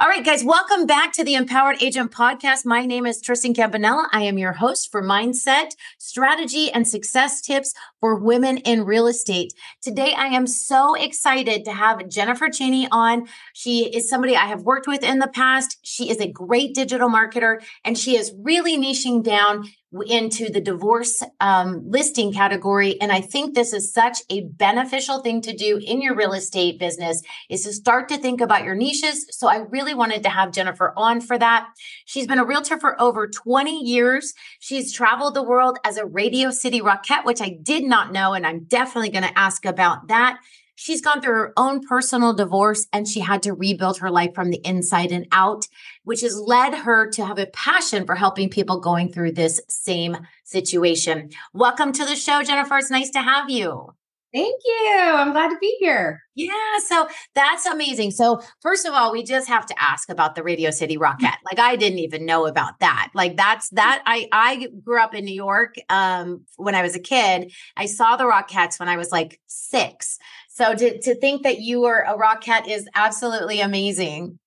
All right, guys, welcome back to the Empowered Agent Podcast. My name is Tristan Campanella. I am your host for mindset, strategy, and success tips for women in real estate. Today, I am so excited to have Jennifer Chaney on. She is somebody I have worked with in the past. She is a great digital marketer, and she is really niching down into the divorce um, listing category. And I think this is such a beneficial thing to do in your real estate business is to start to think about your niches. So I really wanted to have Jennifer on for that. She's been a realtor for over 20 years. She's traveled the world as a Radio City Rockette, which I did not know. And I'm definitely going to ask about that. She's gone through her own personal divorce and she had to rebuild her life from the inside and out, which has led her to have a passion for helping people going through this same situation. Welcome to the show, Jennifer. It's nice to have you. Thank you. I'm glad to be here. Yeah, so that's amazing. So, first of all, we just have to ask about the Radio City Rockette. Like I didn't even know about that. Like that's that I I grew up in New York um when I was a kid. I saw the Rockettes when I was like 6. So to to think that you were a Rockette is absolutely amazing.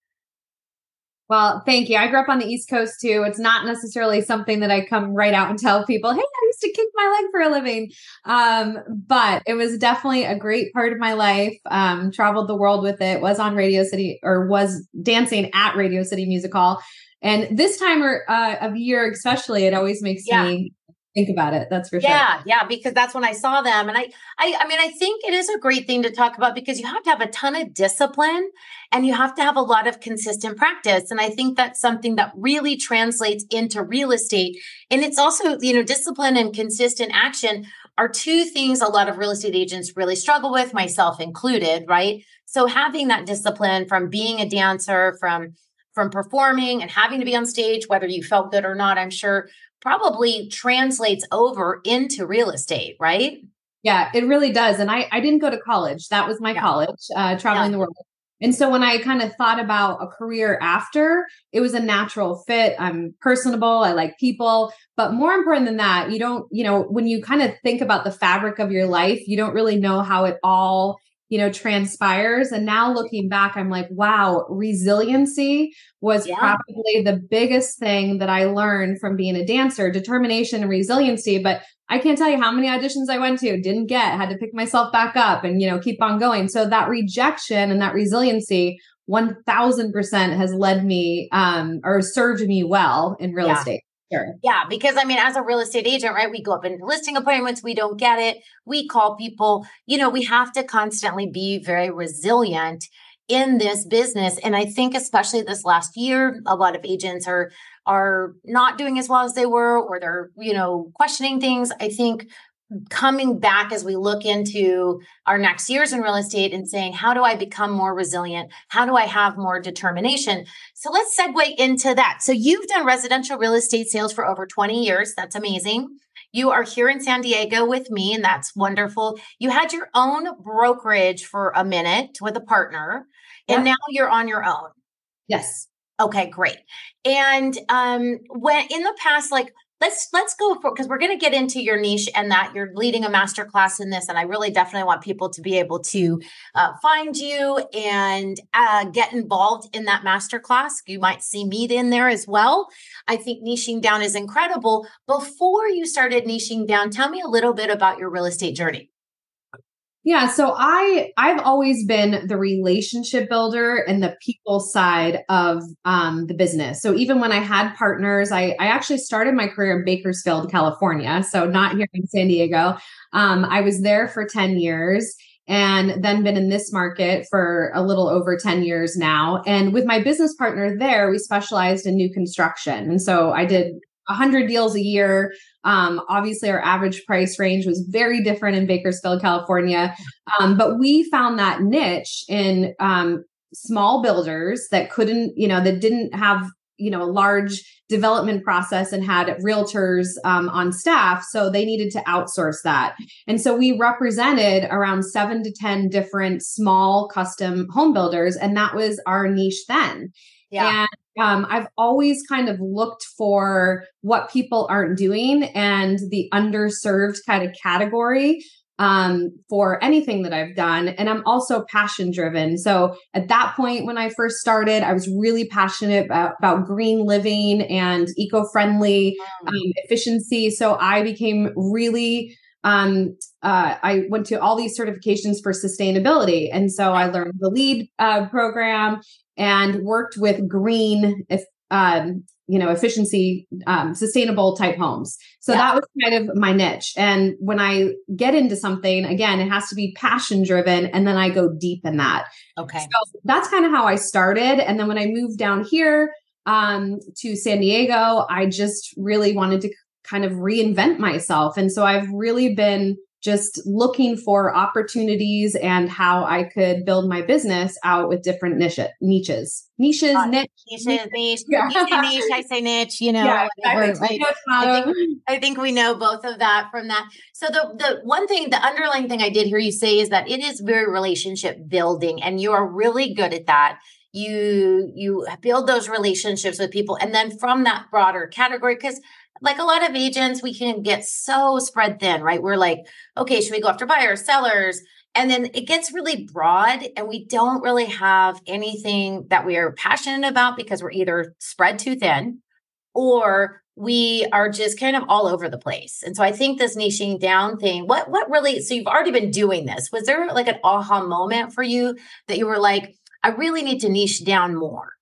Well, thank you. I grew up on the East Coast too. It's not necessarily something that I come right out and tell people, hey, I used to kick my leg for a living. Um, but it was definitely a great part of my life. Um, traveled the world with it, was on Radio City or was dancing at Radio City Music Hall. And this time uh, of year, especially, it always makes yeah. me think about it. That's for sure. Yeah, yeah, because that's when I saw them, and I, I, I mean, I think it is a great thing to talk about because you have to have a ton of discipline, and you have to have a lot of consistent practice, and I think that's something that really translates into real estate, and it's also you know discipline and consistent action are two things a lot of real estate agents really struggle with, myself included, right? So having that discipline from being a dancer, from from performing and having to be on stage, whether you felt good or not, I'm sure probably translates over into real estate, right? Yeah, it really does. And I, I didn't go to college. That was my yeah. college, uh, traveling yeah. the world. And so when I kind of thought about a career after, it was a natural fit. I'm personable. I like people. But more important than that, you don't, you know, when you kind of think about the fabric of your life, you don't really know how it all you know transpires. And now looking back i'm like wow resiliency was yeah. probably the biggest thing that i learned from being a dancer. Determination and resiliency. But i can't tell you how many auditions i went to didn't get had to pick myself back up and you know keep on going. So that rejection and that resiliency 1000% has led me um or served me well in real yeah. estate Sure. Yeah, because I mean, as a real estate agent, right, we go up in listing appointments, we don't get it, we call people, you know, we have to constantly be very resilient in this business. And I think especially this last year, a lot of agents are are not doing as well as they were, or they're, you know, questioning things. I think coming back as we look into our next years in real estate and saying, how do I become more resilient? How do I have more determination? So let's segue into that. So you've done residential real estate sales for over 20 years. That's amazing. You are here in San Diego with me, and that's wonderful. You had your own brokerage for a minute with a partner, and now you're on your own. Yes. Okay, great. And um when in the past like let's let's go for because we're going to get into your niche and that you're leading a master class in this and i really definitely want people to be able to uh, find you and uh, get involved in that master class you might see me in there as well. I think niching down is incredible. Before you started niching down tell me a little bit about your real estate journey yeah, so I I've always been the relationship builder and the people side of um, the business. So even when I had partners, I I actually started my career in Bakersfield, California, so not here in San Diego. Um, I was there for ten years and then been in this market for a little over 10 years now. And with my business partner there, we specialized in new construction. And so I did 100 deals a year. Um, obviously, our average price range was very different in Bakersfield, California. Um, but we found that niche in um, small builders that couldn't, you know, that didn't have, you know, a large development process and had realtors um, on staff. So they needed to outsource that. And so we represented around seven to 10 different small custom home builders. And that was our niche then. Yeah. And um, I've always kind of looked for what people aren't doing and the underserved kind of category um, for anything that I've done. And I'm also passion driven. So at that point, when I first started, I was really passionate about, about green living and eco friendly um, efficiency. So I became really um, uh, I went to all these certifications for sustainability. And so I learned the LEED uh, program and worked with green if, um, you know, efficiency, um, sustainable type homes. So yeah. that was kind of my niche. And when I get into something, again, it has to be passion driven. And then I go deep in that. Okay. So that's kind of how I started. And then when I moved down here, um, to San Diego, I just really wanted to kind of reinvent myself. And so I've really been just looking for opportunities and how I could build my business out with different niche, niches. Niches, uh, niche. Niches, niche. Yeah. Niche, I say niche, you know. Yeah, whatever, right? I, think, I think we know both of that from that. So the the one thing, the underlying thing I did hear you say is that it is very relationship building and you are really good at that you you build those relationships with people and then from that broader category because like a lot of agents, we can get so spread thin, right? We're like, okay, should we go after buyers, sellers? And then it gets really broad, and we don't really have anything that we are passionate about because we're either spread too thin or we are just kind of all over the place. And so I think this niching down thing, what what really so you've already been doing this. Was there like an aha moment for you that you were like, I really need to niche down more?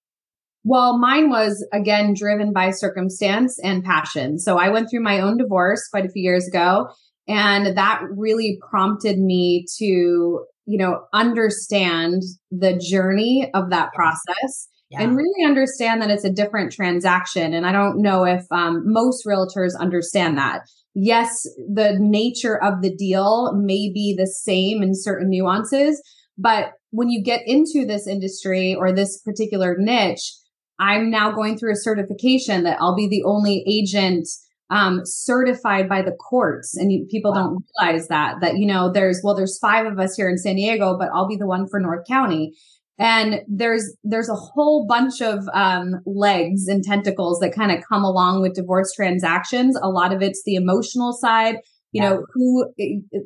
Well, mine was again driven by circumstance and passion. So I went through my own divorce quite a few years ago, and that really prompted me to, you know, understand the journey of that process. Yeah. And really understand that it's a different transaction. And I don't know if um, most realtors understand that. Yes, the nature of the deal may be the same in certain nuances, but when you get into this industry or this particular niche, I'm now going through a certification that I'll be the only agent um, certified by the courts. And you, people wow. don't realize that, that, you know, there's, well, there's five of us here in San Diego, but I'll be the one for North County. And there's, there's a whole bunch of, um, legs and tentacles that kind of come along with divorce transactions. A lot of it's the emotional side, you yeah. know, who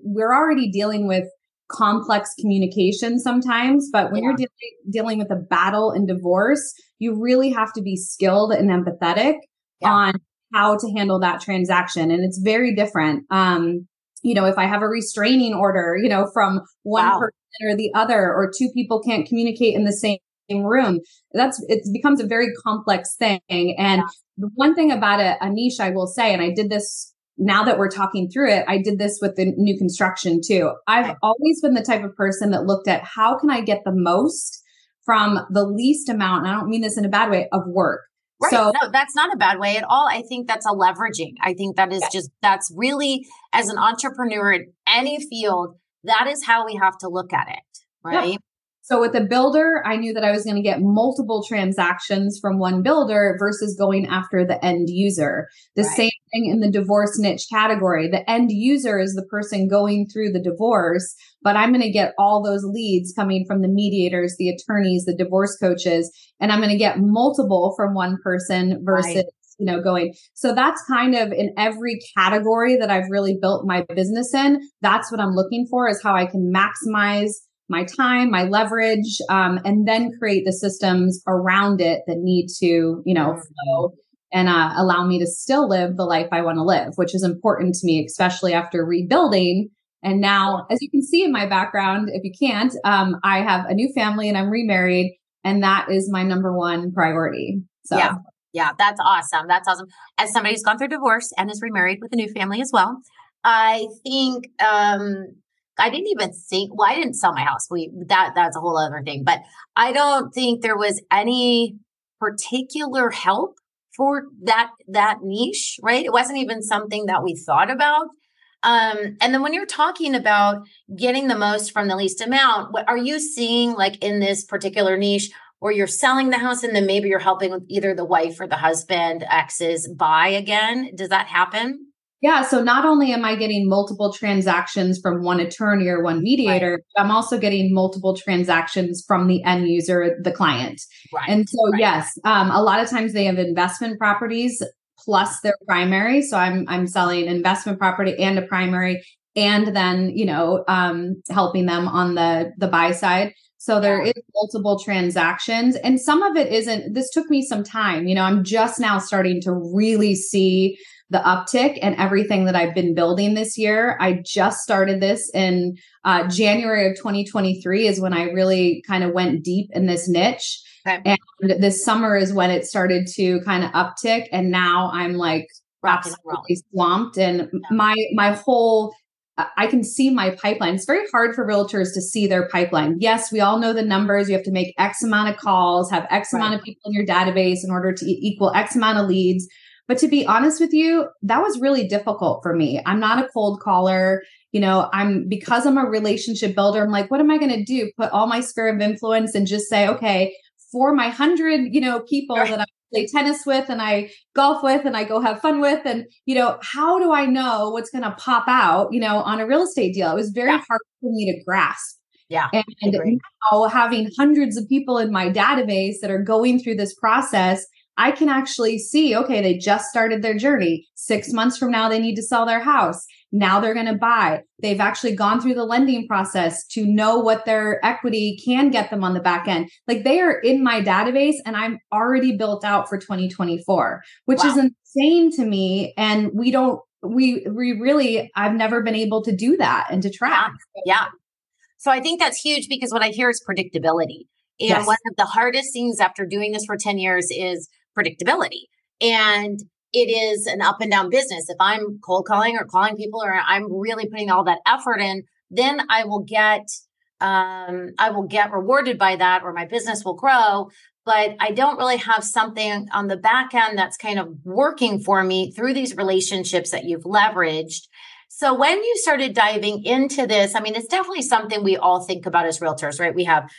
we're already dealing with complex communication sometimes, but when yeah. you're de- dealing with a battle and divorce, you really have to be skilled and empathetic yeah. on how to handle that transaction. And it's very different. Um, you know, if I have a restraining order, you know, from one wow. person or the other, or two people can't communicate in the same room, that's, it becomes a very complex thing. And yeah. the one thing about a, a niche, I will say, and I did this now that we're talking through it, I did this with the new construction too. I've always been the type of person that looked at how can I get the most from the least amount, and I don't mean this in a bad way, of work. Right. So no, that's not a bad way at all. I think that's a leveraging. I think that is yeah. just that's really as an entrepreneur in any field, that is how we have to look at it. Right. Yeah. So with a builder, I knew that I was going to get multiple transactions from one builder versus going after the end user. The right. same thing in the divorce niche category. The end user is the person going through the divorce, but I'm going to get all those leads coming from the mediators, the attorneys, the divorce coaches, and I'm going to get multiple from one person versus right you know going so that's kind of in every category that i've really built my business in that's what i'm looking for is how i can maximize my time, my leverage, um, and then create the systems around it that need to, you know, flow and uh, allow me to still live the life I want to live, which is important to me, especially after rebuilding. And now, as you can see in my background, if you can't, um, I have a new family and I'm remarried, and that is my number one priority. So. Yeah. Yeah, that's awesome. That's awesome. As somebody who's gone through divorce and is remarried with a new family as well, I think um, I didn't even think, well, I didn't sell my house. We, that, that's a whole other thing, but I don't think there was any particular help for that, that niche, right? It wasn't even something that we thought about. Um, and then when you're talking about getting the most from the least amount, what are you seeing like in this particular niche where you're selling the house and then maybe you're helping either the wife or the husband exes buy again? Does that happen? Yeah. So not only am I getting multiple transactions from one attorney or one mediator, right. I'm also getting multiple transactions from the end user, the client. Right. And so, right. yes, um, a lot of times they have investment properties plus their primary. So I'm I'm selling investment property and a primary and then you know um, helping them on the the buy side so there is multiple transactions and some of it isn't this took me some time you know i'm just now starting to really see the uptick and everything that I've been building this year. I just started this in uh, January of 2023 is when I really kind of went deep in this niche. Okay. And this summer is when it started to kind of uptick. And now I'm like absolutely swamped. And yeah. my my whole I can see my pipeline. It's very hard for realtors to see their pipeline. Yes, we all know the numbers. You have to make X amount of calls, have X right. amount of people in your database in order to equal X amount of leads. But to be honest with you, that was really difficult for me. I'm not a cold caller. You know, I'm because I'm a relationship builder, I'm like, what am I going to do? Put all my sphere of influence and just say, okay, for my hundred, you know, people that I play tennis with and I golf with and I go have fun with. And, you know, how do I know what's going to pop out, you know, on a real estate deal? It was very yeah. hard for me to grasp. Yeah. And, and now having hundreds of people in my database that are going through this process, I can actually see, okay, they just started their journey. Six mm-hmm. months from now, they need to sell their house. Now they're going to buy. They've actually gone through the lending process to know what their equity can get them on the back end. Like they are in my database and I'm already built out for 2024, which wow. is insane to me. And we don't, we, we really, I've never been able to do that and to track. Yeah. yeah. So I think that's huge because what I hear is predictability. And yes. one of the hardest things after doing this for 10 years is predictability. And it is an up and down business. If I'm cold calling or calling people or I'm really putting all that effort in, then I will get um I will get rewarded by that or my business will grow, but I don't really have something on the back end that's kind of working for me through these relationships that you've leveraged. So when you started diving into this, I mean, it's definitely something we all think about as realtors, right? We have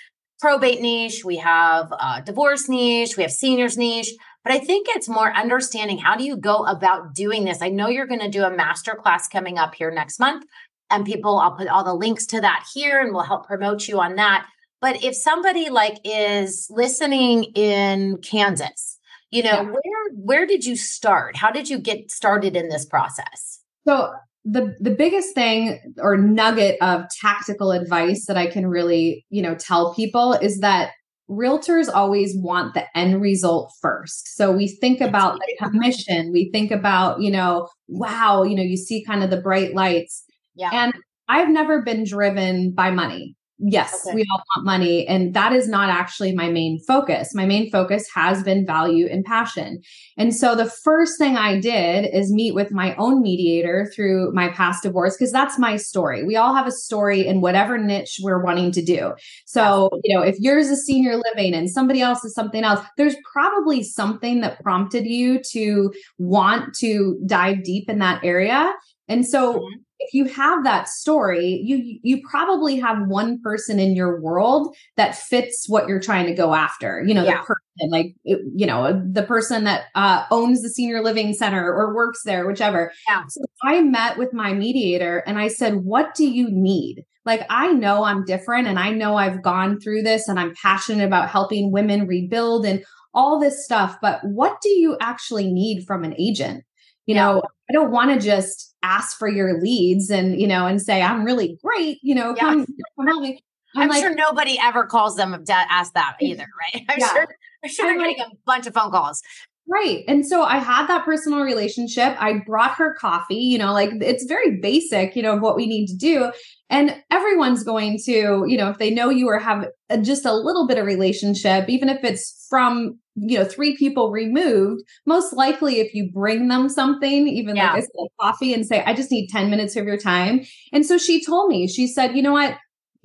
probate niche, we have a divorce niche, we have seniors niche, but I think it's more understanding how do you go about doing this. I know you're going to do a master class coming up here next month, and people, I'll put all the links to that here, and we'll help promote you on that. But if somebody like is listening in Kansas, you know, yeah. where where did you start? How did you get started in this process? So the the biggest thing or nugget of tactical advice that I can really, you know, tell people is that realtors always want the end result first. So we think about the commission, we think about, you know, wow, you know, you see kind of the bright lights. Yeah. And I've never been driven by money yes, okay. we all want money. And that is not actually my main focus. My main focus has been value and passion. And so the first thing I did is meet with my own mediator through my past divorce, because that's my story. We all have a story in whatever niche we're wanting to do. So, you know, if yours is senior living and somebody else is something else, there's probably something that prompted you to want to dive deep in that area. And so mm-hmm if you have that story, you you probably have one person in your world that fits what you're trying to go after. You know, yeah. the person, like you know, the person that uh, owns the senior living center or works there, whichever. Yeah. So I met with my mediator and I said, "What do you need?" Like I know I'm different, and I know I've gone through this, and I'm passionate about helping women rebuild and all this stuff. But what do you actually need from an agent? You yeah. know, I don't want to just ask for your leads and, you know, and say, I'm really great, you know, yeah. come, come help me. I'm, I'm like, sure nobody ever calls them to ask that either, right? I'm yeah. sure, I'm sure they're getting a bunch of phone calls. Right. And so I had that personal relationship. I brought her coffee, you know, like it's very basic, you know, of what we need to do. And everyone's going to, you know, if they know you or have a, just a little bit of relationship, even if it's from, you know, three people removed, most likely if you bring them something, even yeah. like said, coffee and say, I just need 10 minutes of your time. And so she told me, she said, you know what?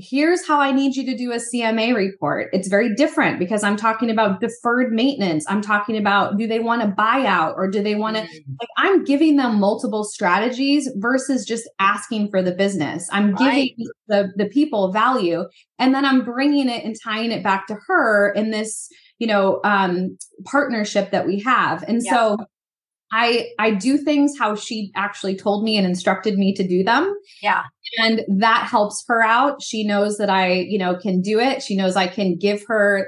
Here's how I need you to do a CMA report. It's very different because I'm talking about deferred maintenance. I'm talking about do they want to buy out or do they want to, mm. like, I'm giving them multiple strategies versus just asking for the business. I'm right. giving the, the people value and then I'm bringing it and tying it back to her in this, you know, um, partnership that we have. And yeah. so I I do things how she actually told me and instructed me to do them. Yeah. And that helps her out. She knows that I, you know, can do it. She knows I can give her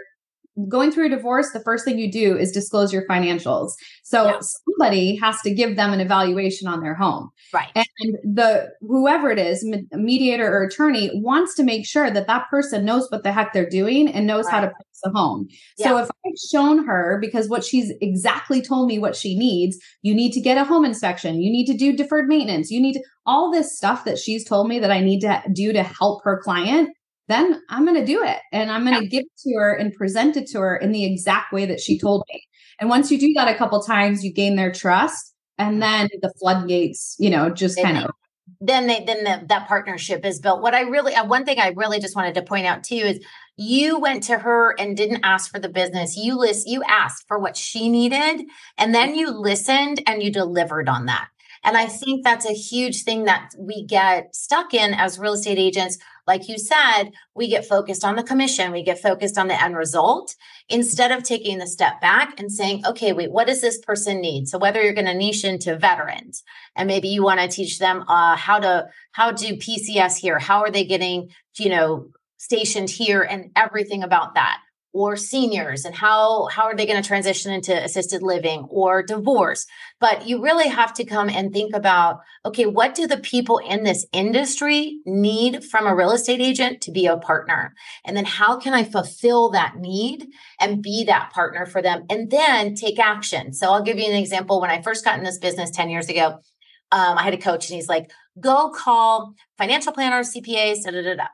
going through a divorce, the first thing you do is disclose your financials. So yeah. somebody has to give them an evaluation on their home. Right. And the whoever it is, mediator or attorney wants to make sure that that person knows what the heck they're doing and knows right. how to price a home. Yeah. So if I've shown her because what she's exactly told me what she needs, you need to get a home inspection, you need to do deferred maintenance, you need to, all this stuff that she's told me that I need to do to help her client then I'm going to do it and I'm going to yeah. give it to her and present it to her in the exact way that she told me. And once you do that a couple times, you gain their trust and then the floodgates, you know, just kind of then they then the, that partnership is built. What I really uh, one thing I really just wanted to point out too is you went to her and didn't ask for the business. You list you asked for what she needed and then you listened and you delivered on that. And I think that's a huge thing that we get stuck in as real estate agents. Like you said, we get focused on the commission, we get focused on the end result instead of taking the step back and saying, okay, wait, what does this person need? So whether you're going to niche into veterans and maybe you want to teach them uh, how to, how do PCS here? How are they getting, you know, stationed here and everything about that or seniors and how how are they going to transition into assisted living or divorce? But you really have to come and think about okay what do the people in this industry need from a real estate agent to be a partner? And then how can i fulfill that need and be that partner for them and then take action? So i'll give you an example. When i first got in this business 10 years ago um, i had a coach and he's like go call financial planners cpas da, da, da, da.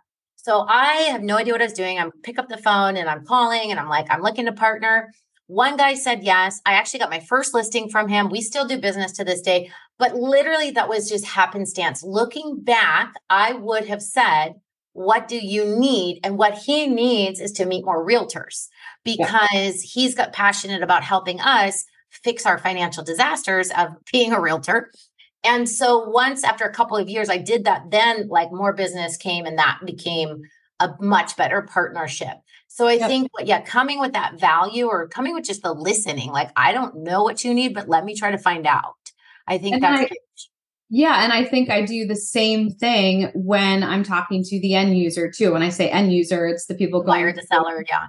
So I have no idea what I was doing. I pick up the phone and I'm calling and I'm like, I'm looking to partner. One guy said yes. I actually got my first listing from him. We still do business to this day, but literally that was just happenstance. Looking back, I would have said, what do you need? And what he needs is to meet more realtors because yeah. he's got passionate about helping us fix our financial disasters of being a realtor and so once after a couple of years, I did that, then like more business came and that became a much better partnership. So I yep. think, yeah, coming with that value or coming with just the listening, like, I don't know what you need, but let me try to find out. I think and that's I, Yeah. And I think I do the same thing when I'm talking to the end user too. When I say end user, it's the people going buyer to seller. Yeah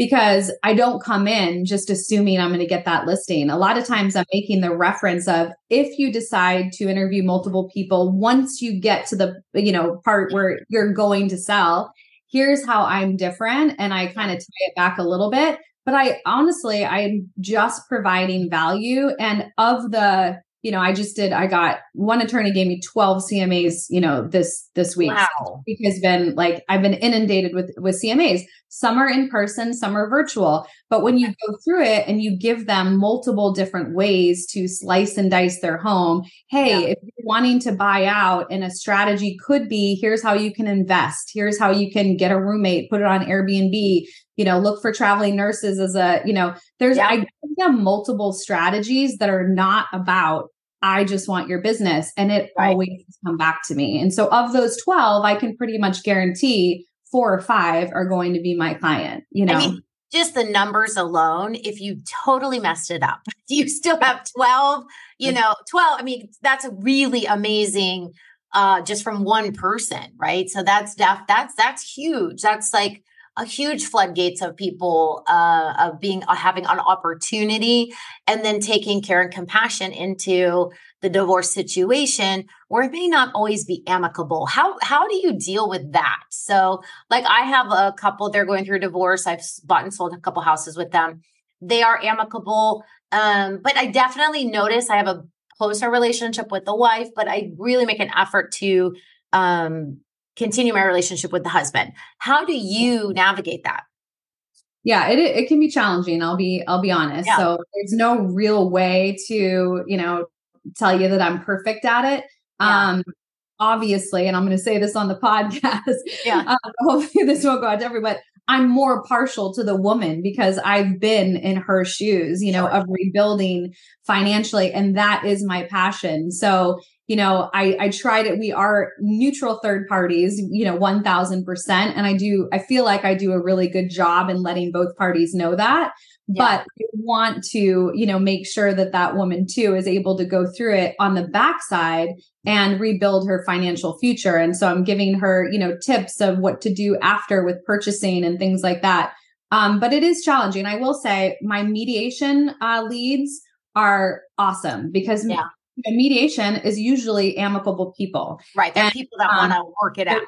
because I don't come in just assuming I'm going to get that listing. A lot of times I'm making the reference of if you decide to interview multiple people once you get to the you know part where you're going to sell, here's how I'm different and I kind of tie it back a little bit, but I honestly I'm just providing value and of the you know, I just did, I got one attorney gave me 12 CMAs, you know, this, this week. Wow. Because been like, I've been inundated with, with CMAs. Some are in person, some are virtual. But when you go through it and you give them multiple different ways to slice and dice their home, hey, yeah. if you're wanting to buy out and a strategy could be, here's how you can invest. Here's how you can get a roommate, put it on Airbnb, you know, look for traveling nurses as a, you know, there's yeah. I give them multiple strategies that are not about I just want your business. And it right. always come back to me. And so of those 12, I can pretty much guarantee four or five are going to be my client, you know. I mean, just the numbers alone, if you totally messed it up, you still have 12, you know, 12. I mean, that's a really amazing uh just from one person, right? So that's def- that's that's huge. That's like a huge floodgates of people uh, of being uh, having an opportunity and then taking care and compassion into the divorce situation where it may not always be amicable. How how do you deal with that? So like i have a couple they're going through a divorce. I've bought and sold a couple houses with them. They are amicable um, but i definitely notice i have a closer relationship with the wife but i really make an effort to um, continue my relationship with the husband. How do you navigate that? Yeah, it it can be challenging. I'll be I'll be honest. Yeah. So there's no real way to, you know, tell you that I'm perfect at it. Yeah. Um obviously, and I'm going to say this on the podcast. Yeah. Uh, hopefully this won't go out to everybody. I'm more partial to the woman because I've been in her shoes, you know, sure. of rebuilding financially. And that is my passion. So you know, I, I tried it. We are neutral third parties, you know, 1000%. And I do, I feel like I do a really good job in letting both parties know that. Yeah. But I want to, you know, make sure that that woman too is able to go through it on the backside and rebuild her financial future. And so I'm giving her, you know, tips of what to do after with purchasing and things like that. Um, but it is challenging. I will say my mediation uh, leads are awesome because yeah. Mediation is usually amicable people. Right. They're and, people that um, want to work it out.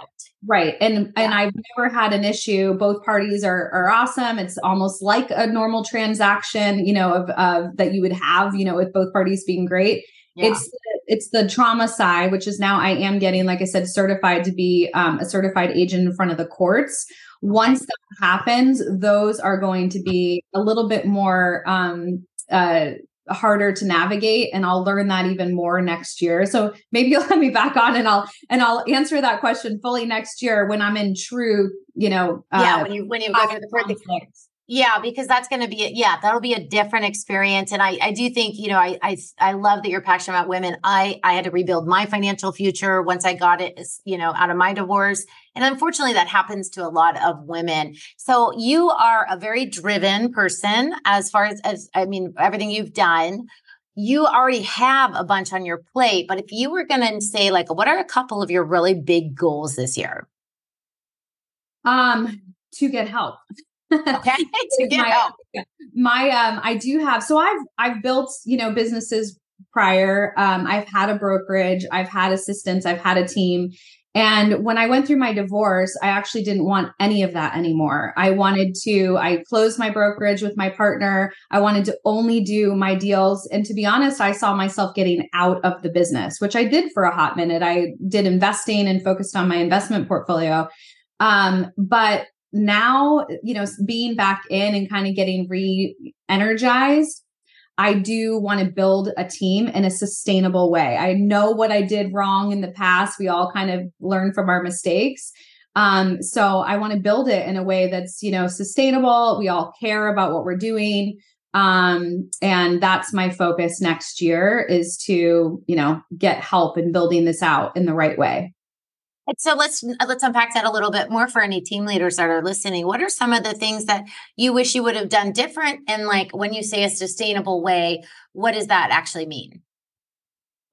Right. And yeah. and I've never had an issue. Both parties are are awesome. It's almost like a normal transaction, you know, of of that you would have, you know, with both parties being great. Yeah. It's it's the trauma side, which is now I am getting, like I said, certified to be um, a certified agent in front of the courts. Once that happens, those are going to be a little bit more um, uh, harder to navigate and I'll learn that even more next year. So maybe you'll let me back on and I'll and I'll answer that question fully next year when I'm in true, you know, yeah, uh, when you when you go through the conflict. Yeah, because that's going to be it, yeah, that'll be a different experience. And I I do think you know I I I love that you're passionate about women. I I had to rebuild my financial future once I got it you know out of my divorce, and unfortunately that happens to a lot of women. So you are a very driven person as far as as I mean everything you've done. You already have a bunch on your plate, but if you were going to say like, what are a couple of your really big goals this year? Um, to get help. okay to get my, help. my um i do have so i've i've built you know businesses prior um i've had a brokerage i've had assistants i've had a team and when I went through my divorce, I actually didn't want any of that anymore. I wanted to, I closed my brokerage with my partner. I wanted to only do my deals. And to be honest, I saw myself getting out of the business, which I did for a hot minute. I did investing and focused on my investment portfolio. Um, but now, you know, being back in and kind of getting re energized, I do want to build a team in a sustainable way. I know what I did wrong in the past. We all kind of learn from our mistakes. Um, so I want to build it in a way that's, you know, sustainable. We all care about what we're doing. Um, and that's my focus next year is to, you know, get help in building this out in the right way. So let's let's unpack that a little bit more for any team leaders that are listening. What are some of the things that you wish you would have done different? And like when you say a sustainable way, what does that actually mean?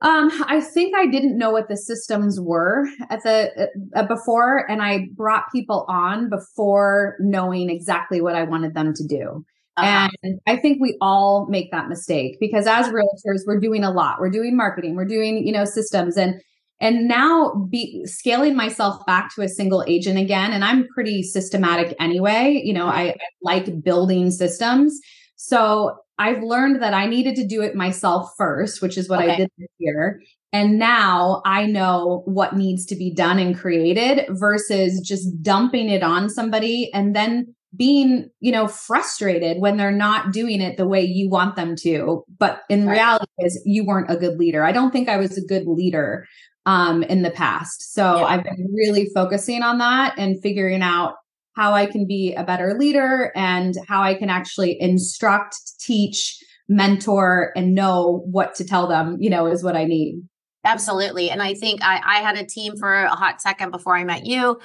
Um, I think I didn't know what the systems were at the uh, before, and I brought people on before knowing exactly what I wanted them to do. Uh-huh. And I think we all make that mistake because as realtors, we're doing a lot. We're doing marketing, we're doing, you know, systems and and now be scaling myself back to a single agent again and i'm pretty systematic anyway you know I, I, like building systems. So i've learned that i needed to do it myself first which is what okay. i did this year. And now i know what needs to be done and created versus just dumping it on somebody and then being you know frustrated when they're not doing it the way you want them to. But in right. reality is you weren't a good leader. I don't think i was a good leader um, in the past. So yeah. I've been really focusing on that and figuring out how I can be a better leader and how I can actually instruct, teach, mentor, and know what to tell them, you know, is what I need. Absolutely. And I think I, I had a team for a hot second before I met you.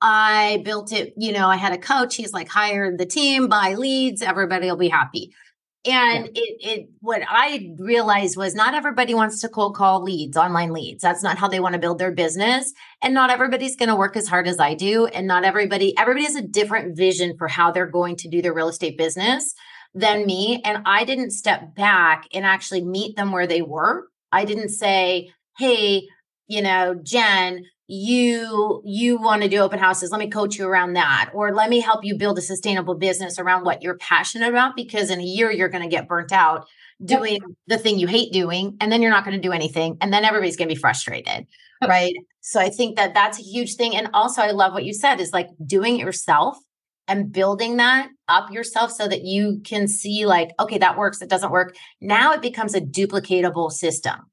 I built it, you know, I had a coach. He's like, hire the team, buy leads, everybody will be happy. And yeah. it it what I realized was not everybody wants to cold call leads, online leads. That's not how they want to build their business. And not everybody's going to work as hard as I do. And not everybody, everybody has a different vision for how they're going to do their real estate business than me. And I didn't step back and actually meet them where they were. I didn't say, hey, you know, Jen, you you want to do open houses let me coach you around that or let me help you build a sustainable business around what you're passionate about because in a year you're going to get burnt out doing the thing you hate doing and then you're not going to do anything and then everybody's going to be frustrated right? So i think that that's a huge thing and also i love what you said is like doing it yourself and building that up yourself so that you can see like okay that works it doesn't work. Now it becomes a duplicatable system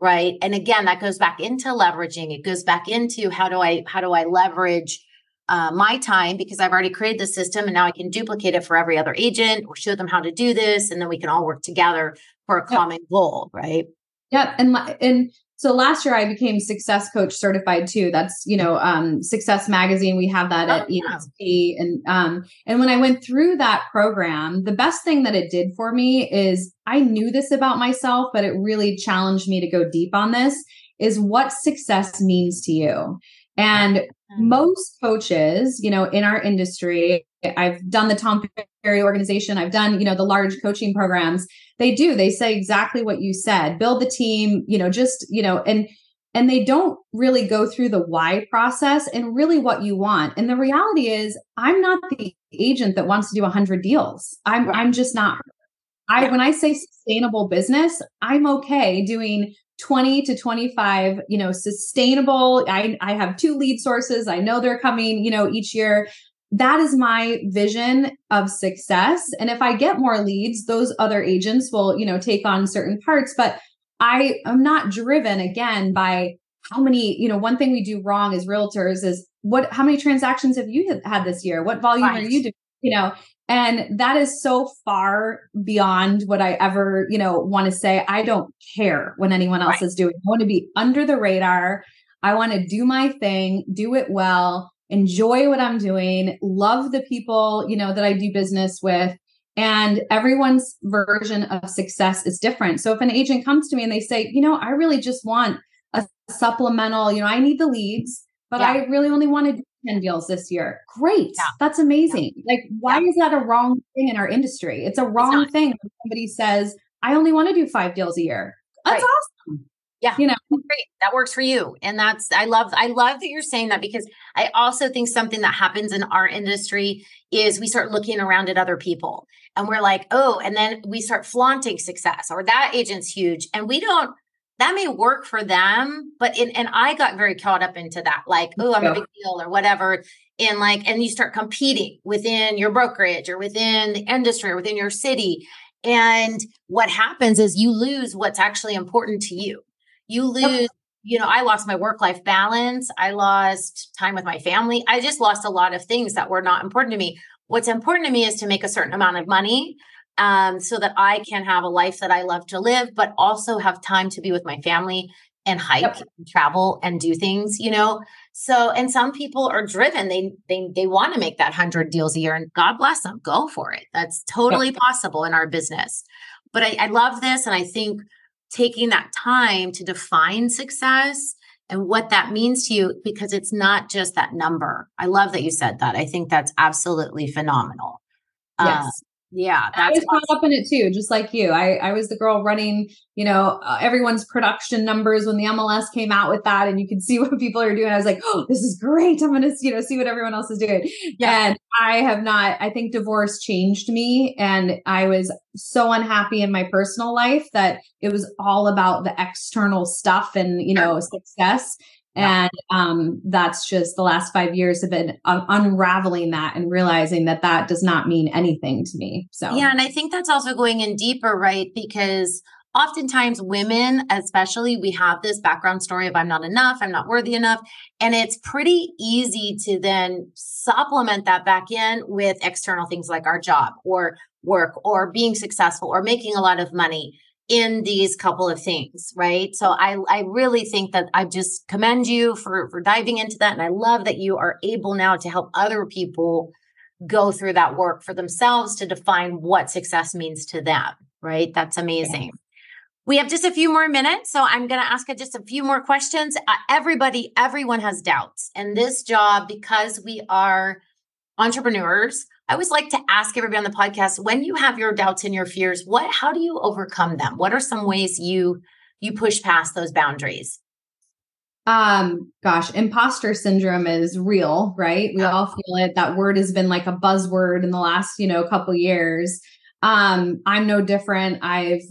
right? And again that goes back into leveraging. It goes back into how do i how do i leverage uh, my time because i've already created the system and now i can duplicate it for every other agent or show them how to do this and then we can all work together for a common yep. goal right? Yep. And and so last year I became success coach certified too. That's, you know, um, success magazine. We have that at oh, EXP. And, um, and when I went through that program, the best thing that it did for me is I knew this about myself, but it really challenged me to go deep on this is what success means to you. And mm-hmm. most coaches, you know, in our industry, I've done the Tom Ferry organization, I've done, you know, the large coaching programs. They do, they say exactly what you said. Build the team, you know, just, you know, and and they don't really go through the why process and really what you want. And the reality is I'm not the agent that wants to do 100 deals. I'm. I'm just not. I when I say sustainable business, I'm okay doing 20 to 25 you know sustainable. I i have two lead sources. I know they're coming you know each year. That is my vision of success. And if i get more leads those other agents will you know take on certain parts. But i am not driven again by how many you know one thing we do wrong as realtors is what how many transactions have you had this year? What volume right. are you doing you know and that is so far beyond what I ever, you know, want to say. I don't care what anyone else right. is doing. I want to be under the radar. I want to do my thing, do it well, enjoy what I'm doing, love the people, you know, that I do business with. And everyone's version of success is different. So if an agent comes to me and they say, you know, I really just want a supplemental, you know, I need the leads, but yeah. I really only want to 10 deals this year. Great. Yeah. That's amazing. Yeah. Like, why yeah. is that a wrong thing in our industry? It's a wrong it's thing when somebody says, I only want to do five deals a year. That's right. awesome. Yeah. You know, great. That works for you. And that's, I love, I love that you're saying that because I also think something that happens in our industry is we start looking around at other people and we're like, oh, and then we start flaunting success or that agent's huge. And we don't, that may work for them, but in, and I got very caught up into that, like, oh, I'm yeah. a big deal or whatever. And like, and you start competing within your brokerage or within the industry or within your city. And what happens is you lose what's actually important to you. You lose, yep. you know, I lost my work life balance. I lost time with my family. I just lost a lot of things that were not important to me. What's important to me is to make a certain amount of money um, so that I can have a life that I love to live, but also have time to be with my family and hike yep. and travel and do things, you know. So, and some people are driven. They they they want to make that hundred deals a year, and God bless them. Go for it. That's totally yep. possible in our business. But I, I love this, and I think taking that time to define success and what that means to you because it's not just that number. I love that you said that. I think that's absolutely phenomenal. Yes. Yeah, I was caught up in it too, just like you. I, I was the girl running, you know, uh, everyone's production numbers when the MLS came out with that, and you could see what people are doing. I was like, oh, this is great. I'm going to, you know, see what everyone else is doing. Yeah. And I have not. I think divorce changed me, and I was so unhappy in my personal life that it was all about the external stuff and you know success and um, that's just the last five years have been un- unraveling that and realizing that that does not mean anything to me. So, yeah. And I think that's also going in deeper, right? Because oftentimes women, especially, we have this background story of I'm not enough, I'm not worthy enough. And it's pretty easy to then supplement that back in with external things like our job or work or being successful or making a lot of money in these couple of things, right? So I I really think that I just commend you for for diving into that and I love that you are able now to help other people go through that work for themselves to define what success means to them, right? That's amazing. Yeah. We have just a few more minutes, so I'm going to ask just a few more questions. Uh, everybody, everyone has doubts. And this job, because we are entrepreneurs, I always like to ask everybody on the podcast when you have your doubts and your fears, what how do you overcome them? What are some ways you you push past those boundaries? Um gosh, imposter syndrome is real, right? We all feel it. That word has been like a buzzword in the last, you know, couple years. Um I'm no different. I've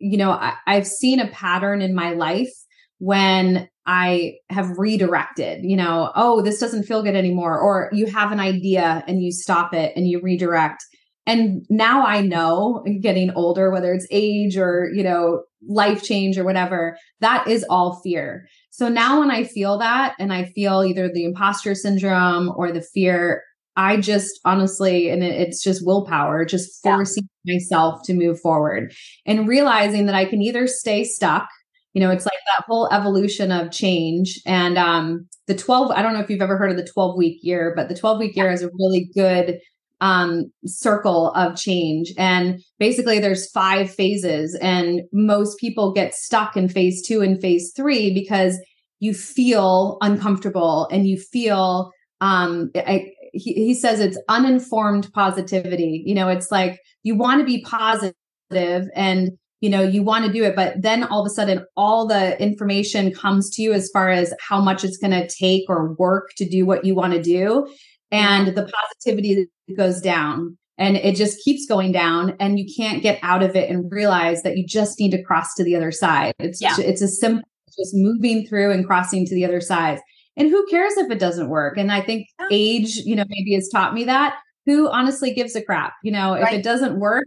you know, I, I've seen a pattern in my life when I have redirected, you know, oh, this doesn't feel good anymore. Or you have an idea and you stop it and you redirect. And now I know getting older, whether it's age or, you know, life change or whatever, that is all fear. So now when I feel that and I feel either the imposter syndrome or the fear, I just honestly, and it's just willpower, just forcing yeah. myself to move forward and realizing that I can either stay stuck you know it's like that whole evolution of change. And um the 12 i don't know if you've ever heard of the 12 week year but the 12 week year is a really good um circle of change. And basically there's five phases and most people get stuck in phase 2 and phase 3 because you feel uncomfortable and you feel um I, he, he says it's uninformed positivity. You know it's like you want to be positive and you know you want to do it but then all of a sudden all the information comes to you as far as how much it's going to take or work to do what you want to do. And the positivity goes down and it just keeps going down and you can't get out of it and realize that you just need to cross to the other side. It's yeah. it's a simple just moving through and crossing to the other side and who cares if it doesn't work? And i think age you know maybe has taught me that. Who honestly gives a crap? You know if it doesn't work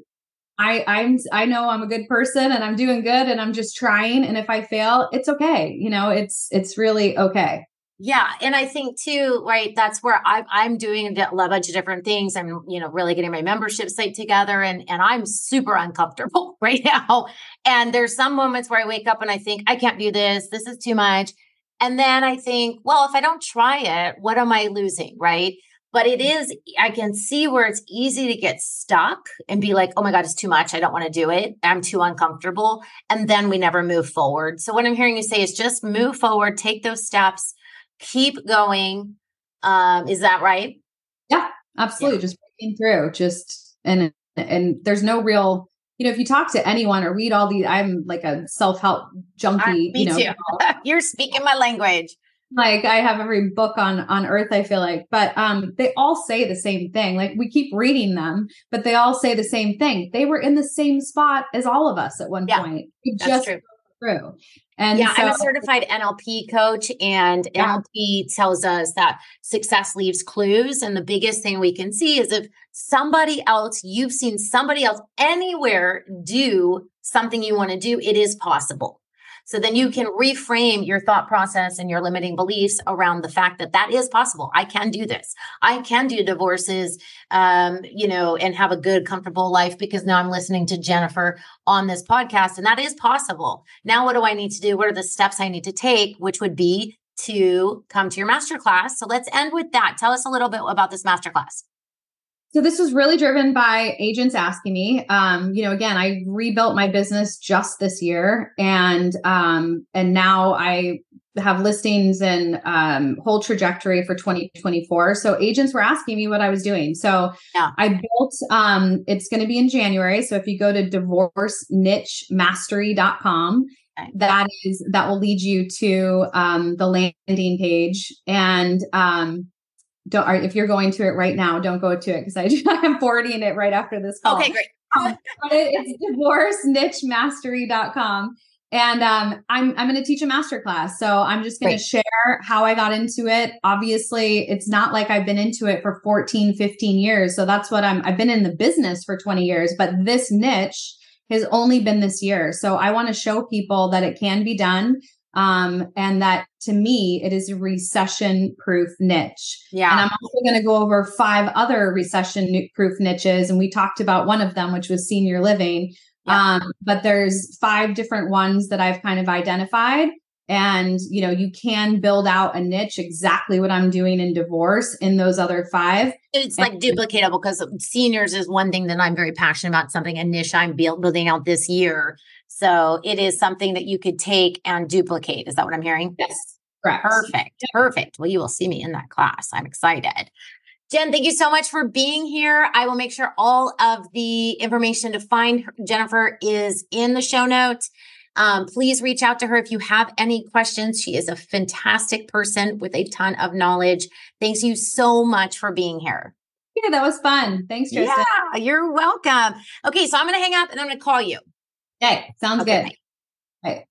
I I'm I know I'm a good person and I'm doing good and I'm just trying and if I fail it's okay you know it's it's really okay yeah, and I think too, right? That's where I, I'm doing a bunch of different things. I'm, you know, really getting my membership site together, and and I'm super uncomfortable right now. And there's some moments where I wake up and I think I can't do this. This is too much. And then I think, well, if I don't try it, what am I losing, right? But it is, I can see where it's easy to get stuck and be like, oh my God, it's too much. I don't want to do it. I'm too uncomfortable. And then we never move forward. So, what I'm hearing you say is just move forward, take those steps, keep going. Um, is that right? Yeah, absolutely. Yeah. Just breaking through, just and and there's no real you know, if you talk to anyone or read all these, I'm like a self help junkie. Me you know, too. You're speaking my language. Like I have every book on on earth. I feel like, but um, they all say the same thing. Like we keep reading them, but they all say the same thing. They were in the same spot as all of us at one yeah, point. that's just true. Through. And yeah, so, I'm a certified NLP coach, and yeah. NLP tells us that success leaves clues. And the biggest thing we can see is if somebody else, you've seen somebody else anywhere do something you want to do, it is possible. So then you can reframe your thought process and your limiting beliefs around the fact that that is possible. I can do this. I can do divorces, um, you know, and have a good, comfortable life because now I'm listening to Jennifer on this podcast and that is possible. Now, what do I need to do? What are the steps I need to take? Which would be to come to your masterclass. So let's end with that. Tell us a little bit about this masterclass. So this was really driven by agents asking me. Um, you know, again, I rebuilt my business just this year, and um, and now I have listings and um, whole trajectory for 2024. So agents were asking me what I was doing. So yeah. I built. Um, it's going to be in January. So if you go to divorce divorcenichemastery.com, Okay. that is that will lead you to um, the landing page and um, don't if you're going to it right now, don't go to it because I I'm forwarding it right after this call. Okay, great. but it's divorcenichemastery.com. And um, I'm I'm going to teach a masterclass. So I'm just going to share how I got into it. Obviously, it's not like I've been into it for 14, 15 years. So that's what I'm I've been in the business for 20 years, but this niche has only been this year. So I want to show people that it can be done um, and that to me, it is a recession proof niche. Yeah. And I'm also going to go over five other recession proof niches. And we talked about one of them, which was senior living. Yeah. Um, but there's five different ones that I've kind of identified. And, you know, you can build out a niche exactly what I'm doing in divorce in those other five. It's like duplicatable because seniors is one thing that I'm very passionate about, something a niche I'm building out this year so it is something that you could take and duplicate. Is that what I'm hearing? Yes. Correct. Perfect. Perfect. Well, you will see me in that class. I'm excited. Jen, thank you so much for being here. I will make sure all of the information to find Jennifer is in the show notes. Um, please reach out to her if you have any questions. She is a fantastic person with a ton of knowledge. Thanks you so much for being here. Yeah, that was fun. Thanks, Tristan. Yeah, you're welcome. Okay, so I'm going to hang up and I'm going to call you. Okay, sounds okay. good. Bye.